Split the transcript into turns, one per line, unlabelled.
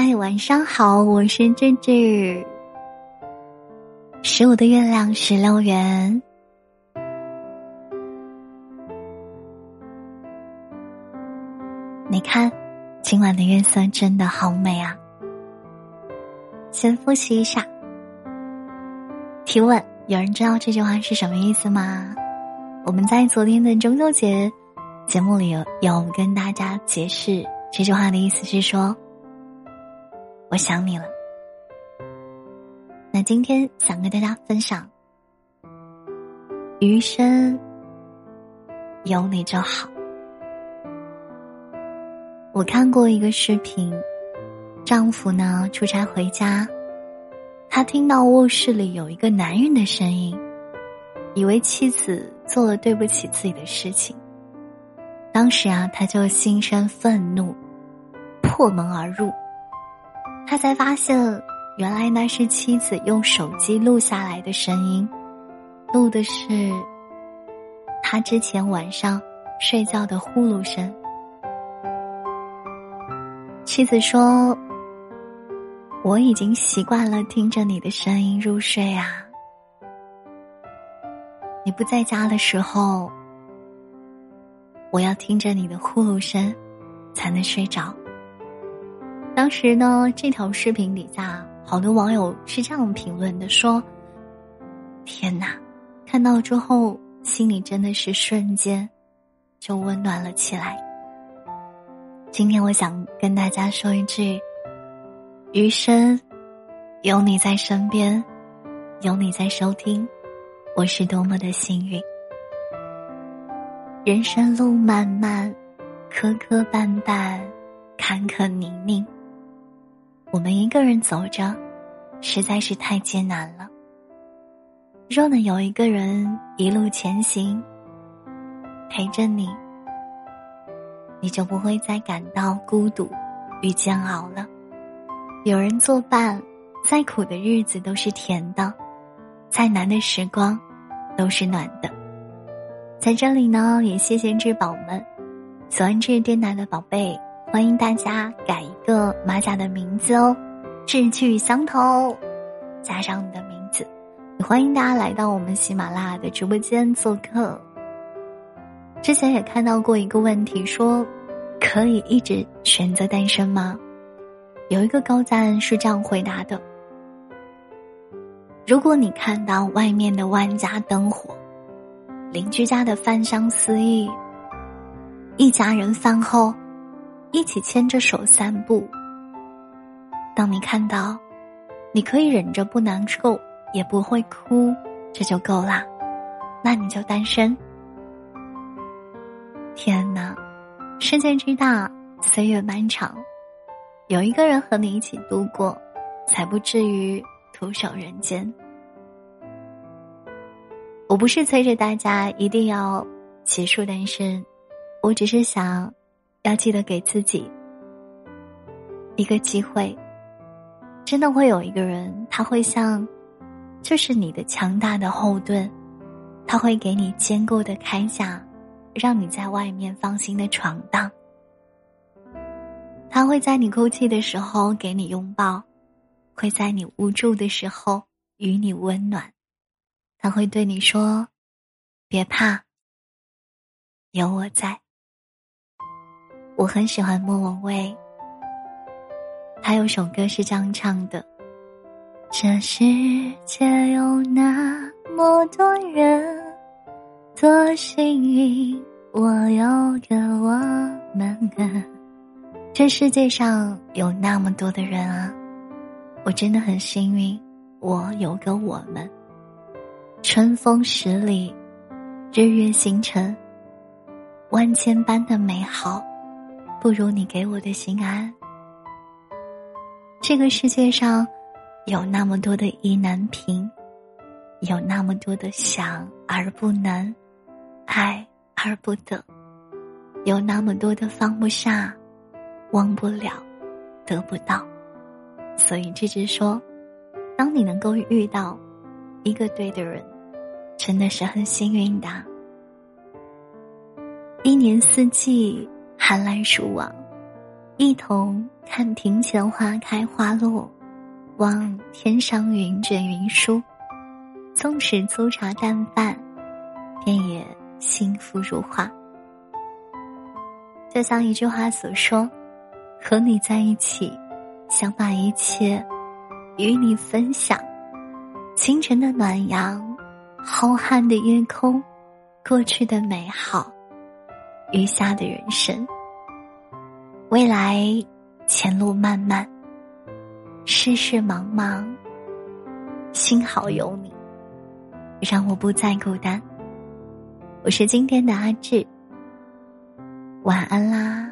嗨，晚上好，我是芝芝。十五的月亮十六圆，你看，今晚的月色真的好美啊！先复习一下。提问：有人知道这句话是什么意思吗？我们在昨天的中秋节节目里有有跟大家解释这句话的意思是说，我想你了。那今天想跟大家分享，余生有你就好。我看过一个视频，丈夫呢出差回家，他听到卧室里有一个男人的声音，以为妻子做了对不起自己的事情。当时啊，他就心生愤怒，破门而入。他才发现，原来那是妻子用手机录下来的声音，录的是他之前晚上睡觉的呼噜声。妻子说：“我已经习惯了听着你的声音入睡啊。你不在家的时候，我要听着你的呼噜声才能睡着。”当时呢，这条视频底下好多网友是这样评论的：“说，天哪，看到之后心里真的是瞬间就温暖了起来。”今天我想跟大家说一句：余生有你在身边，有你在收听，我是多么的幸运。人生路漫漫，磕磕绊绊，坎坷泥泞，我们一个人走着，实在是太艰难了。若能有一个人一路前行，陪着你。你就不会再感到孤独与煎熬了。有人作伴，再苦的日子都是甜的，再难的时光都是暖的。在这里呢，也谢谢智宝们，喜欢这电台的宝贝，欢迎大家改一个马甲的名字哦，志趣相投，加上你的名字，也欢迎大家来到我们喜马拉雅的直播间做客。之前也看到过一个问题，说可以一直选择单身吗？有一个高赞是这样回答的：如果你看到外面的万家灯火，邻居家的饭香四溢，一家人饭后一起牵着手散步，当你看到你可以忍着不难受，也不会哭，这就够啦，那你就单身。天哪，世界之大，岁月漫长，有一个人和你一起度过，才不至于徒守人间。我不是催着大家一定要结束单身，我只是想要记得给自己一个机会。真的会有一个人，他会像，就是你的强大的后盾，他会给你坚固的铠甲。让你在外面放心的闯荡。他会在你哭泣的时候给你拥抱，会在你无助的时候与你温暖。他会对你说：“别怕，有我在。”我很喜欢莫文蔚，他有首歌是这样唱的：“这世界有那么多人。”多幸运，我有个我们。这世界上有那么多的人啊，我真的很幸运，我有个我们。春风十里，日月星辰，万千般的美好，不如你给我的心安。这个世界上有那么多的意难平，有那么多的想而不能。爱而不得，有那么多的放不下，忘不了，得不到。所以，这只说，当你能够遇到一个对的人，真的是很幸运的。一年四季，寒来暑往，一同看庭前花开花落，望天上云卷云舒。纵使粗茶淡饭，便也幸福如画。就像一句话所说：“和你在一起，想把一切与你分享。清晨的暖阳，浩瀚的夜空，过去的美好，余下的人生。未来前路漫漫，世事茫茫，幸好有你。”让我不再孤单。我是今天的阿志，晚安啦。